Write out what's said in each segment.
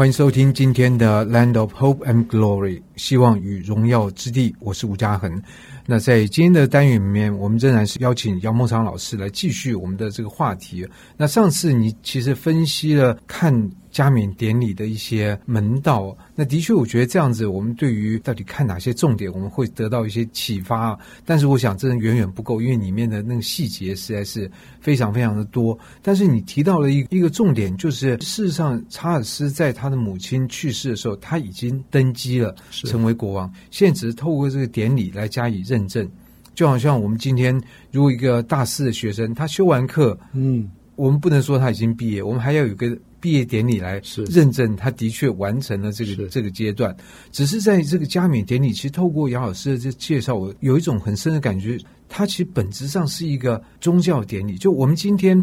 欢迎收听今天的《Land of Hope and Glory》， 希望与荣耀之地。我是吴嘉恒。那在今天的单元里面，我们仍然是邀请杨梦昌老师来继续我们的这个话题。那上次你其实分析了看加冕典礼的一些门道，那的确，我觉得这样子，我们对于到底看哪些重点，我们会得到一些启发。但是，我想这远远不够，因为里面的那个细节实在是非常非常的多。但是，你提到了一一个重点，就是事实上，查尔斯在他的母亲去世的时候，他已经登基了，成为国王。现在只是透过这个典礼来加以认证，就好像我们今天如果一个大四的学生，他修完课，嗯，我们不能说他已经毕业，我们还要有个。毕业典礼来认证，他的确完成了这个这个阶段。只是在这个加冕典礼，其实透过杨老师的这介绍，我有一种很深的感觉，它其实本质上是一个宗教典礼。就我们今天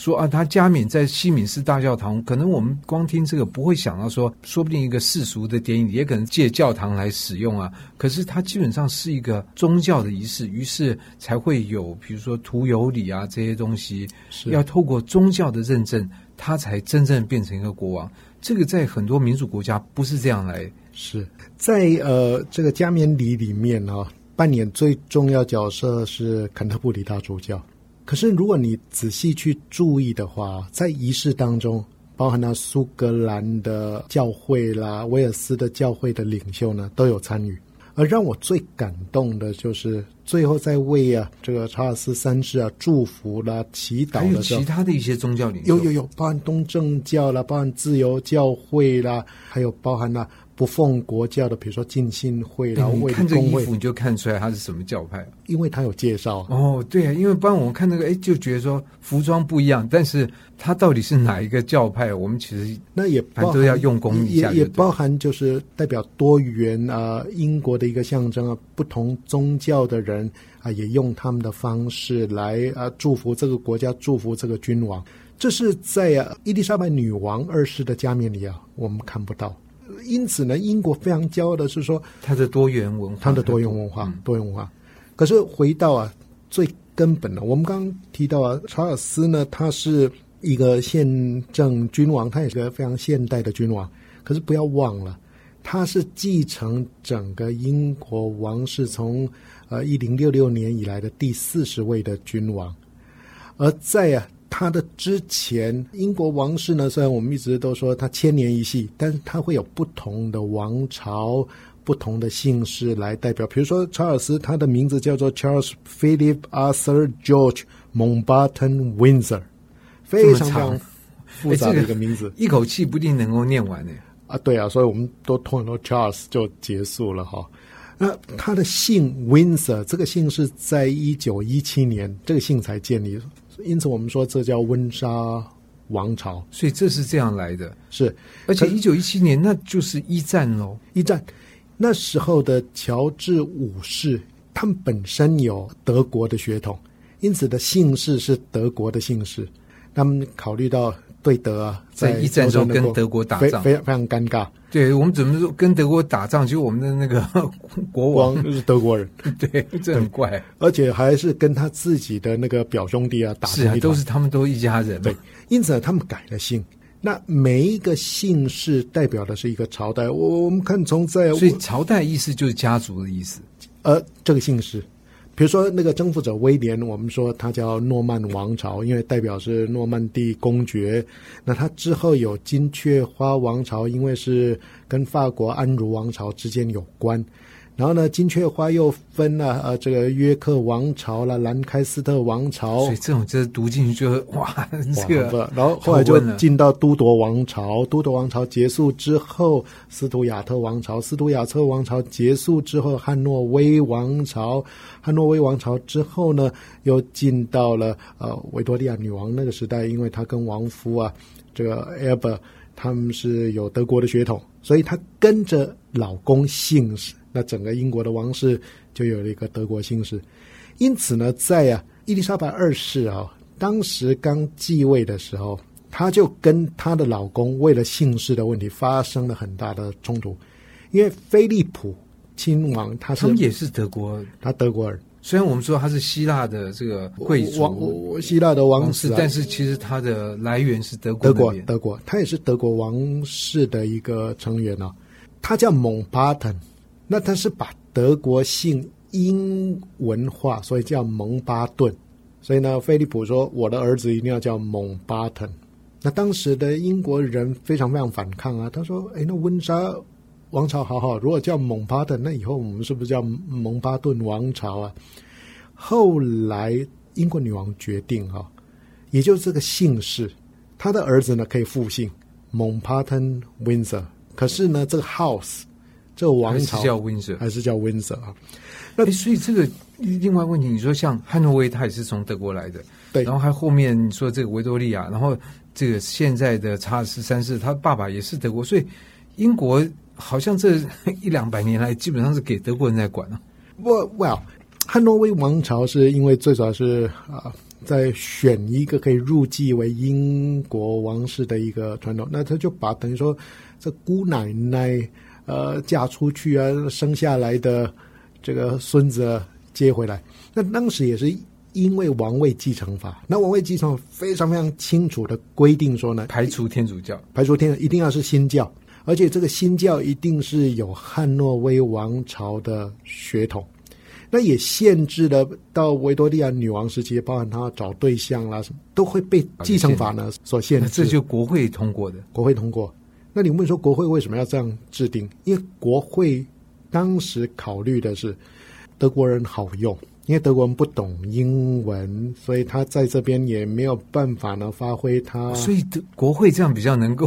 说啊，他加冕在西敏寺大教堂，可能我们光听这个不会想到说，说不定一个世俗的典礼也可能借教堂来使用啊。可是它基本上是一个宗教的仪式，于是才会有比如说徒有礼啊这些东西，是要透过宗教的认证。他才真正变成一个国王，这个在很多民主国家不是这样来。是在呃这个加冕礼里面呢、哦，扮演最重要角色是肯特布里大主教。可是如果你仔细去注意的话，在仪式当中，包含了苏格兰的教会啦、威尔斯的教会的领袖呢，都有参与。而让我最感动的就是最后在为啊这个查尔斯三世啊祝福啦、祈祷的时候，还有其他的一些宗教领袖，有有有，包含东正教啦，包含自由教会啦，还有包含了。不奉国教的，比如说浸信会，然后为看这衣服你就看出来他是什么教派，因为他有介绍。哦，对啊，因为不然我们看那个，哎，就觉得说服装不一样，但是他到底是哪一个教派？我们其实那也反正都要用功一下，也也包含就是代表多元啊，英国的一个象征啊，不同宗教的人啊，也用他们的方式来啊祝福这个国家，祝福这个君王。这是在啊伊丽莎白女王二世的加冕礼啊，我们看不到。因此呢，英国非常骄傲的是说，它的多元文化，它的多元文化，多元文化。可是回到啊最根本的，我们刚刚提到啊，查尔斯呢，他是一个宪政君王，他也是个非常现代的君王。可是不要忘了，他是继承整个英国王室从呃一零六六年以来的第四十位的君王，而在啊。他的之前，英国王室呢，虽然我们一直都说他千年一系，但是他会有不同的王朝、不同的姓氏来代表。比如说查尔斯，他的名字叫做 Charles Philip Arthur George Mountbatten Windsor，非常非常复杂的一个名字，欸这个、一口气不一定能够念完呢。啊，对啊，所以我们都通常 Charles 就结束了哈。那他的姓 Windsor，这个姓是在一九一七年这个姓才建立。因此，我们说这叫温莎王朝，所以这是这样来的。是，而且一九一七年那就是一战喽。一战那时候的乔治五世，他们本身有德国的血统，因此的姓氏是德国的姓氏。他们考虑到对德啊，在一战中跟德国打仗，非常非常尴尬。对，我们怎么说跟德国打仗？就我们的那个 国王就是德国人，对，这很怪，而且还是跟他自己的那个表兄弟啊打，是啊，都是他们都一家人。对，因此他们改了姓。那每一个姓氏代表的是一个朝代。我我们看从在，所以朝代意思就是家族的意思，而这个姓氏。比如说，那个征服者威廉，我们说他叫诺曼王朝，因为代表是诺曼第公爵。那他之后有金雀花王朝，因为是跟法国安茹王朝之间有关。然后呢，金雀花又分了呃，这个约克王朝了，兰开斯特王朝。所以这种就是读进去就哇，这个。然后后来就进到都铎王朝，都铎王朝结束之后，斯图亚特王朝，斯图亚特王朝结束之后，汉诺威王朝，汉诺威王朝之后呢，又进到了呃维多利亚女王那个时代，因为她跟王夫啊，这个 Albert 他们是有德国的血统，所以她跟着老公姓氏。那整个英国的王室就有了一个德国姓氏，因此呢，在啊伊丽莎白二世啊当时刚继位的时候，她就跟她的老公为了姓氏的问题发生了很大的冲突，因为菲利普亲王他是他们也是德国，他德国人，虽然我们说他是希腊的这个贵族，王希腊的王室，但是其实他的来源是德国。德国，德国，他也是德国王室的一个成员啊。他叫蒙巴顿，那他是把德国姓英文化，所以叫蒙巴顿。所以呢，菲利普说：“我的儿子一定要叫蒙巴顿。”那当时的英国人非常非常反抗啊，他说：“哎，那温莎王朝好好，如果叫蒙巴顿，那以后我们是不是叫蒙巴顿王朝啊？”后来英国女王决定哈、也就是这个姓氏，他的儿子呢可以复姓蒙巴顿温莎可是呢这个 house 这个王朝叫 Windsor，还是叫 Windsor 啊？那所以这个另外问题，你说像汉诺威，他也是从德国来的，对，然后还后面你说这个维多利亚，然后。这个现在的查尔斯三世，他爸爸也是德国，所以英国好像这一两百年来基本上是给德国人在管啊。不，Well，汉诺威王朝是因为最早是啊、呃，在选一个可以入继为英国王室的一个传统，那他就把等于说这姑奶奶呃嫁出去啊，生下来的这个孙子接回来，那当时也是。因为王位继承法，那王位继承法非常非常清楚的规定说呢，排除天主教，排除天主，一定要是新教，而且这个新教一定是有汉诺威王朝的血统，那也限制了到维多利亚女王时期，包含她找对象啦什么，都会被继承法呢所限制。这就国会通过的，国会通过。那你问说国会为什么要这样制定？因为国会当时考虑的是德国人好用。因为德国人不懂英文，所以他在这边也没有办法呢发挥他。所以德国会这样比较能够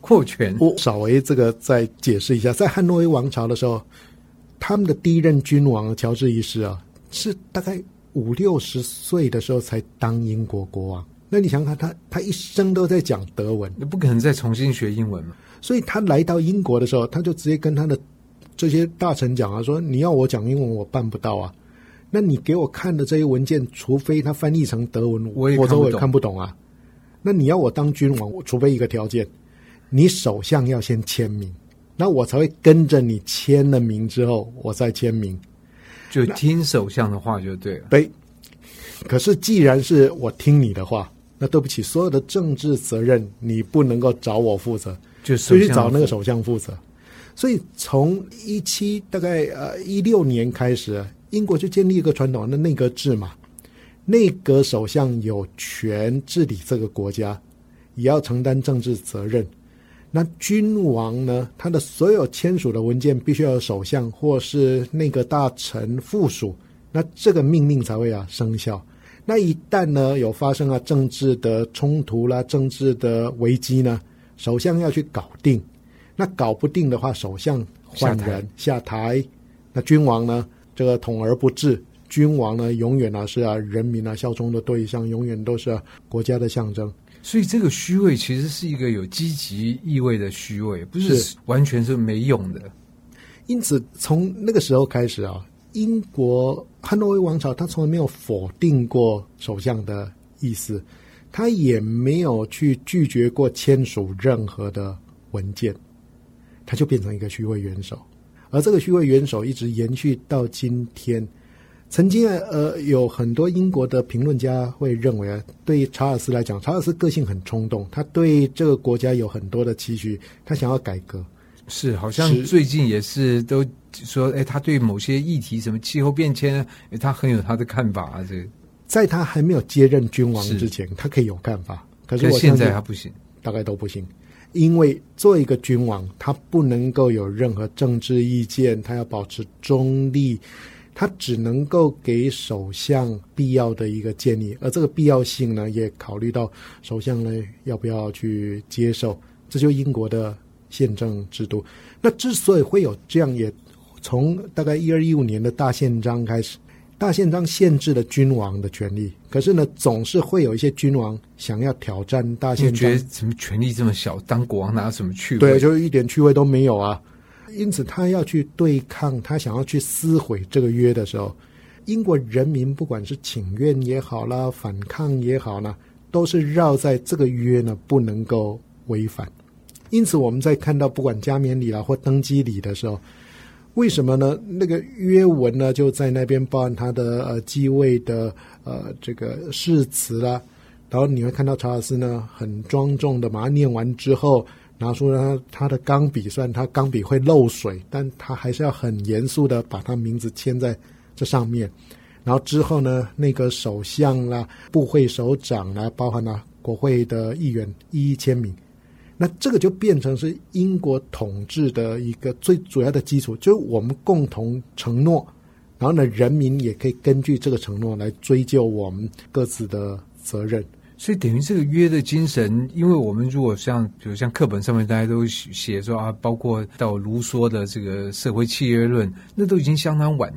扩权。我稍微这个再解释一下，在汉诺威王朝的时候，他们的第一任君王乔治一世啊，是大概五六十岁的时候才当英国国王。那你想想看，他他一生都在讲德文，那不可能再重新学英文嘛。所以他来到英国的时候，他就直接跟他的这些大臣讲啊，说你要我讲英文，我办不到啊。那你给我看的这些文件，除非他翻译成德文，我我也看不懂啊。那你要我当君王，我除非一个条件，你首相要先签名，那我才会跟着你签了名之后，我再签名。就听首相的话就对了。对。可是既然是我听你的话，那对不起，所有的政治责任你不能够找我负责，就去找那个首相负责。所以从一七大概呃一六年开始。英国就建立一个传统的内阁制嘛，内阁首相有权治理这个国家，也要承担政治责任。那君王呢，他的所有签署的文件必须要有首相或是内阁大臣附属，那这个命令才会啊生效。那一旦呢有发生啊政治的冲突啦、政治的危机呢，首相要去搞定。那搞不定的话，首相换人下台，那君王呢？这个统而不治，君王呢，永远啊是啊人民啊效忠的对象，永远都是啊国家的象征。所以这个虚位其实是一个有积极意味的虚位，不是完全是没用的。因此，从那个时候开始啊，英国汉诺威王朝他从来没有否定过首相的意思，他也没有去拒绝过签署任何的文件，他就变成一个虚位元首。而这个虚位元首一直延续到今天。曾经呃，有很多英国的评论家会认为啊，对查尔斯来讲，查尔斯个性很冲动，他对这个国家有很多的期许，他想要改革。是，好像最近也是都说，哎，他对某些议题，什么气候变迁，他很有他的看法啊。这个，在他还没有接任君王之前，他可以有看法，可是我现在他不行，大概都不行。因为做一个君王，他不能够有任何政治意见，他要保持中立，他只能够给首相必要的一个建议，而这个必要性呢，也考虑到首相呢要不要去接受，这就英国的宪政制度。那之所以会有这样，也从大概一二一五年的大宪章开始。大宪章限制了君王的权利，可是呢，总是会有一些君王想要挑战大宪章。觉得什么权力这么小，当国王哪有什么趣味？对，就一点趣味都没有啊！因此，他要去对抗，他想要去撕毁这个约的时候，英国人民不管是请愿也好啦，反抗也好呢，都是绕在这个约呢不能够违反。因此，我们在看到不管加冕礼啦或登基礼的时候。为什么呢？那个约文呢，就在那边报他的呃继位的呃这个誓词啦，然后你会看到查尔斯呢很庄重的把它念完之后，拿出了他的钢笔，虽然他钢笔会漏水，但他还是要很严肃的把他名字签在这上面。然后之后呢，那个首相啦、部会首长啦，包含了国会的议员一一签名。那这个就变成是英国统治的一个最主要的基础，就是我们共同承诺，然后呢，人民也可以根据这个承诺来追究我们各自的责任。所以等于这个约的精神，因为我们如果像比如像课本上面大家都写说啊，包括到卢梭的这个社会契约论，那都已经相当晚。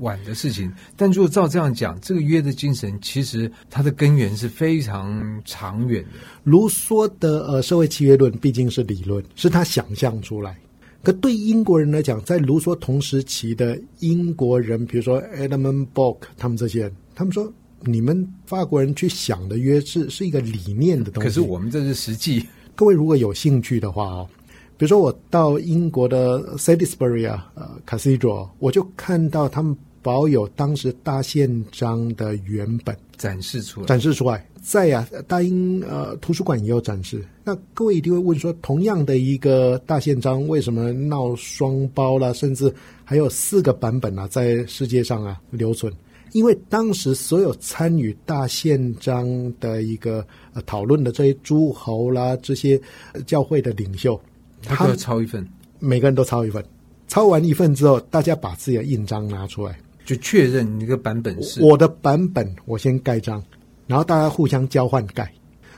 晚的事情，但如果照这样讲，这个约的精神其实它的根源是非常长远的。卢梭的呃社会契约论毕竟是理论，是他想象出来。可对英国人来讲，在卢梭同时期的英国人，比如说 Edmund Burke 他们这些人，他们说你们法国人去想的约是是一个理念的东西，可是我们这是实际。各位如果有兴趣的话哦，比如说我到英国的 Salisbury 啊，呃，Cathedral，我就看到他们。保有当时大宪章的原本展示出来，展示出来，在呀、啊，大英呃图书馆也有展示。那各位一定会问说，同样的一个大宪章，为什么闹双胞了？甚至还有四个版本啊，在世界上啊留存？因为当时所有参与大宪章的一个呃讨论的这些诸侯啦，这些教会的领袖，他都要抄一份，每个人都抄一份。抄完一份之后，大家把自己的印章拿出来。就确认你这个版本是我的版本，我先盖章，然后大家互相交换盖，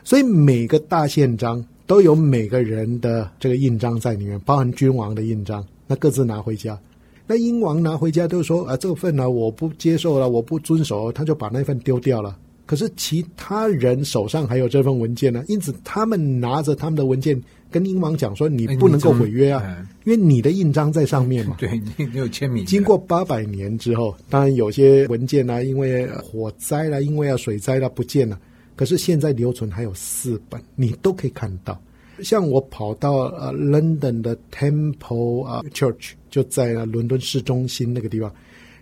所以每个大宪章都有每个人的这个印章在里面，包含君王的印章，那各自拿回家。那英王拿回家都说啊，这份呢我不接受了，我不遵守，他就把那份丢掉了。可是其他人手上还有这份文件呢，因此他们拿着他们的文件。跟英王讲说，你不能够毁约啊，哎、因为你的印章在上面嘛。对，你你有签名。经过八百年之后，当然有些文件啊，因为火灾了，因为啊水灾了不见了。可是现在留存还有四本，你都可以看到。像我跑到呃 London 的 Temple 啊 Church，就在伦敦市中心那个地方，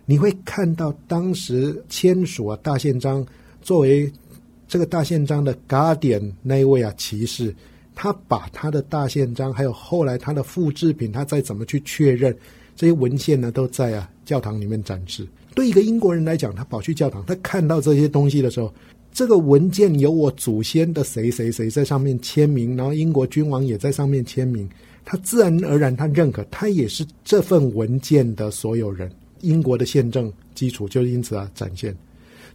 你会看到当时签署啊大宪章，作为这个大宪章的 Guardian 那一位啊骑士。他把他的大宪章，还有后来他的复制品，他再怎么去确认这些文献呢？都在啊教堂里面展示。对一个英国人来讲，他跑去教堂，他看到这些东西的时候，这个文件有我祖先的谁谁谁在上面签名，然后英国君王也在上面签名，他自然而然他认可，他也是这份文件的所有人。英国的宪政基础就因此啊展现。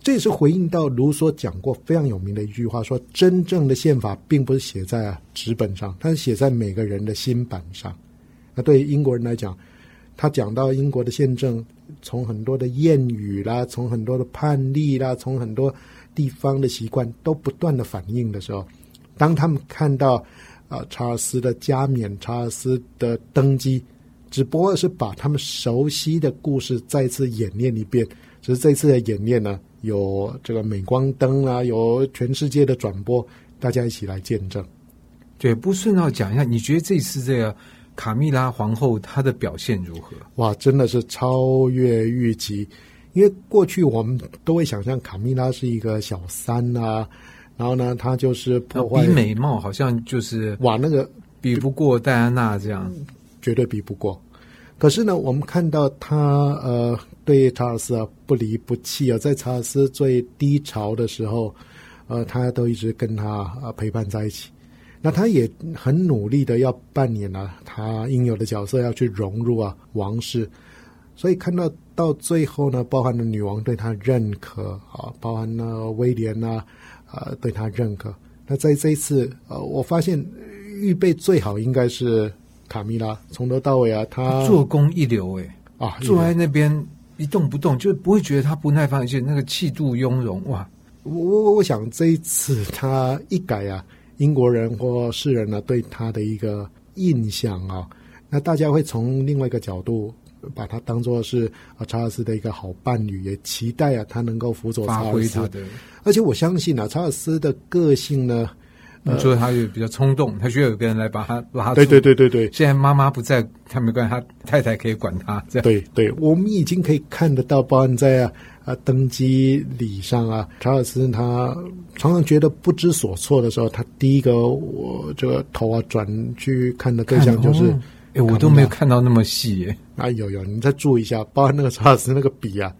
这也是回应到卢梭讲过非常有名的一句话，说真正的宪法并不是写在纸本上，它是写在每个人的心板上。那对于英国人来讲，他讲到英国的宪政，从很多的谚语啦，从很多的判例啦，从很多地方的习惯都不断的反映的时候，当他们看到啊、呃、查尔斯的加冕、查尔斯的登基，只不过是把他们熟悉的故事再次演练一遍，只是这次的演练呢，有这个镁光灯啊，有全世界的转播，大家一起来见证。对，不顺道讲一下，你觉得这次这个卡蜜拉皇后她的表现如何？哇，真的是超越预期。因为过去我们都会想象卡蜜拉是一个小三啊，然后呢，她就是破坏，比美貌好像就是哇，那个比不过戴安娜这样，绝对比不过。可是呢，我们看到他呃，对查尔斯啊不离不弃啊，在查尔斯最低潮的时候，呃，他都一直跟他啊陪伴在一起。那他也很努力的要扮演啊他应有的角色，要去融入啊王室。所以看到到最后呢，包含了女王对他认可啊，包含了威廉呐啊对他认可。那在这一次呃，我发现预备最好应该是。卡米拉从头到尾啊，他做工一流哎啊，坐在那边一动不动，就不会觉得他不耐烦，而且那个气度雍容哇！我我我想这一次他一改啊，英国人或世人呢、啊、对他的一个印象啊，那大家会从另外一个角度把他当做是啊查尔斯的一个好伴侣，也期待啊他能够辅佐查尔斯。而且我相信啊，查尔斯的个性呢。你说他就比较冲动，他需要有个人来把他拉住。对对对对对。现在妈妈不在，他没关系，他太太可以管他。这样。对对，我们已经可以看得到，包含在啊，啊登基礼上啊，查尔斯他常常觉得不知所措的时候，他第一个我这个头啊转去看的对象就是，哎、哦，我都没有看到那么细耶。啊有有，你再注意一下，包含那个查尔斯那个笔啊，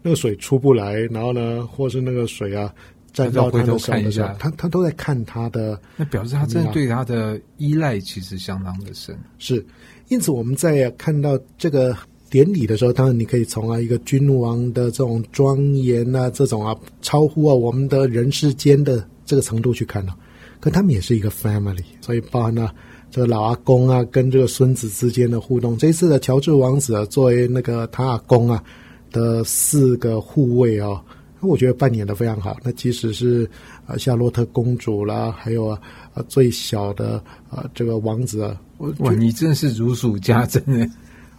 那个水出不来，然后呢，或是那个水啊。再回头看一下，他他都在看他的，那表示他真的对他的依赖其实相当的深。是，因此我们在看到这个典礼的时候，当然你可以从啊一个君王的这种庄严啊，这种啊超乎啊我们的人世间的这个程度去看了。可他们也是一个 family，所以包含了这个老阿公啊跟这个孙子之间的互动。这一次的乔治王子啊，作为那个他阿公啊的四个护卫啊。我觉得扮演的非常好。那即使是啊夏洛特公主啦，还有啊最小的啊这个王子啊，哇，你真是如数家珍呢。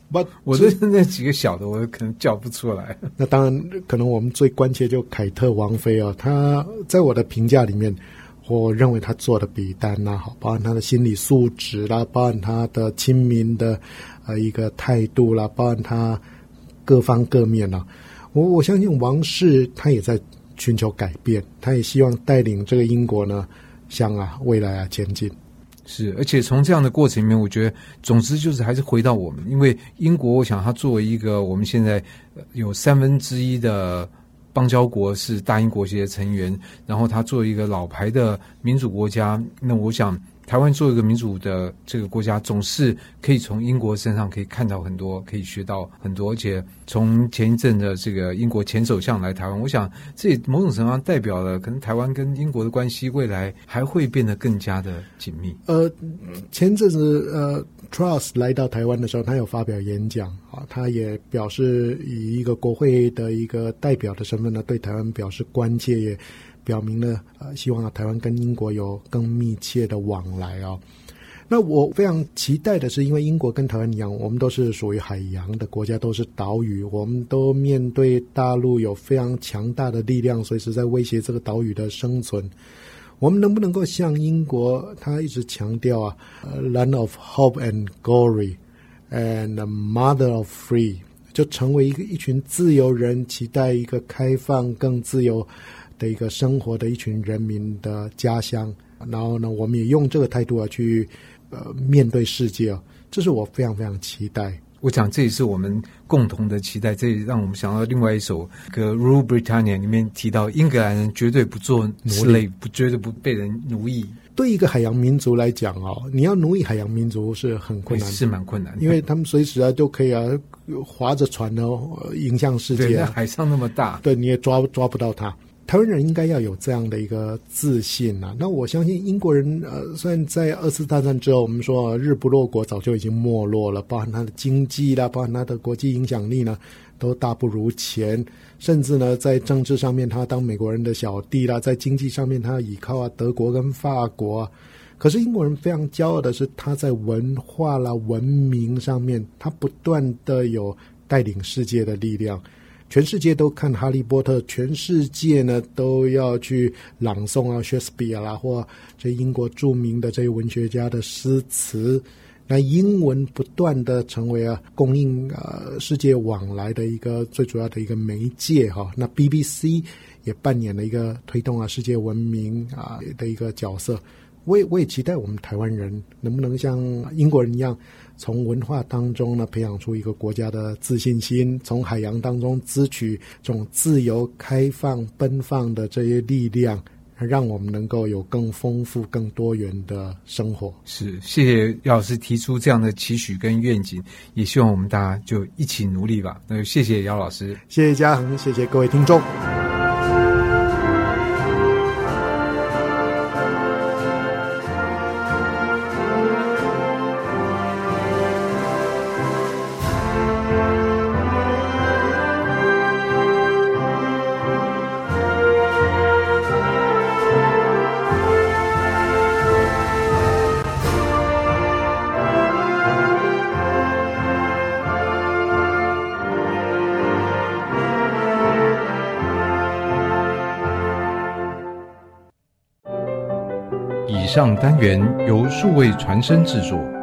不，我这那几个小的，我可能叫不出来。那当然，可能我们最关切就凯特王妃啊，她在我的评价里面，我认为她做的比丹娜好，包含她的心理素质啦，包含她的亲民的呃一个态度啦，包含她各方各面啊。我我相信王室他也在寻求改变，他也希望带领这个英国呢向啊未来啊前进。是，而且从这样的过程里面，我觉得总之就是还是回到我们，因为英国，我想它作为一个我们现在有三分之一的邦交国是大英国协的成员，然后它作为一个老牌的民主国家，那我想。台湾作为一个民主的这个国家，总是可以从英国身上可以看到很多，可以学到很多。而且从前一阵的这个英国前首相来台湾，我想这也某种程度上代表了可能台湾跟英国的关系未来还会变得更加的紧密。呃，前阵子呃，Truss 来到台湾的时候，他有发表演讲啊，他也表示以一个国会的一个代表的身份呢，对台湾表示关切也。表明了，呃，希望啊，台湾跟英国有更密切的往来哦。那我非常期待的是，因为英国跟台湾一样，我们都是属于海洋的国家，都是岛屿，我们都面对大陆有非常强大的力量，随时在威胁这个岛屿的生存。我们能不能够像英国，他一直强调啊，Land of Hope and Glory and Mother of Free，就成为一个一群自由人，期待一个开放、更自由。的一个生活的一群人民的家乡，然后呢，我们也用这个态度啊去呃面对世界啊，这是我非常非常期待。我想这也是我们共同的期待，这也让我们想到另外一首歌《Rule Britannia》里面提到，英格兰人绝对不做奴隶，不绝对不被人奴役。对一个海洋民族来讲哦，你要奴役海洋民族是很困难，是蛮困难的，因为他们随时啊都可以啊划着船哦影响世界啊，海上那么大，对，你也抓抓不到他。台湾人应该要有这样的一个自信呐、啊。那我相信英国人，呃，虽然在二次大战之后，我们说日不落国早就已经没落了，包含它的经济啦，包含它的国际影响力呢，都大不如前。甚至呢，在政治上面，他当美国人的小弟啦；在经济上面，他要依靠啊德国跟法国、可是英国人非常骄傲的是，他在文化啦、文明上面，他不断的有带领世界的力量。全世界都看《哈利波特》，全世界呢都要去朗诵啊，薛斯比亚啦，或这英国著名的这些文学家的诗词。那英文不断的成为啊，供应呃世界往来的一个最主要的一个媒介哈。那 BBC 也扮演了一个推动啊世界文明啊的一个角色。我也我也期待我们台湾人能不能像英国人一样。从文化当中呢，培养出一个国家的自信心；从海洋当中汲取这种自由、开放、奔放的这些力量，让我们能够有更丰富、更多元的生活。是，谢谢姚老师提出这样的期许跟愿景，也希望我们大家就一起努力吧。那就谢谢姚老师，谢谢嘉恒，谢谢各位听众。上单元由数位传声制作。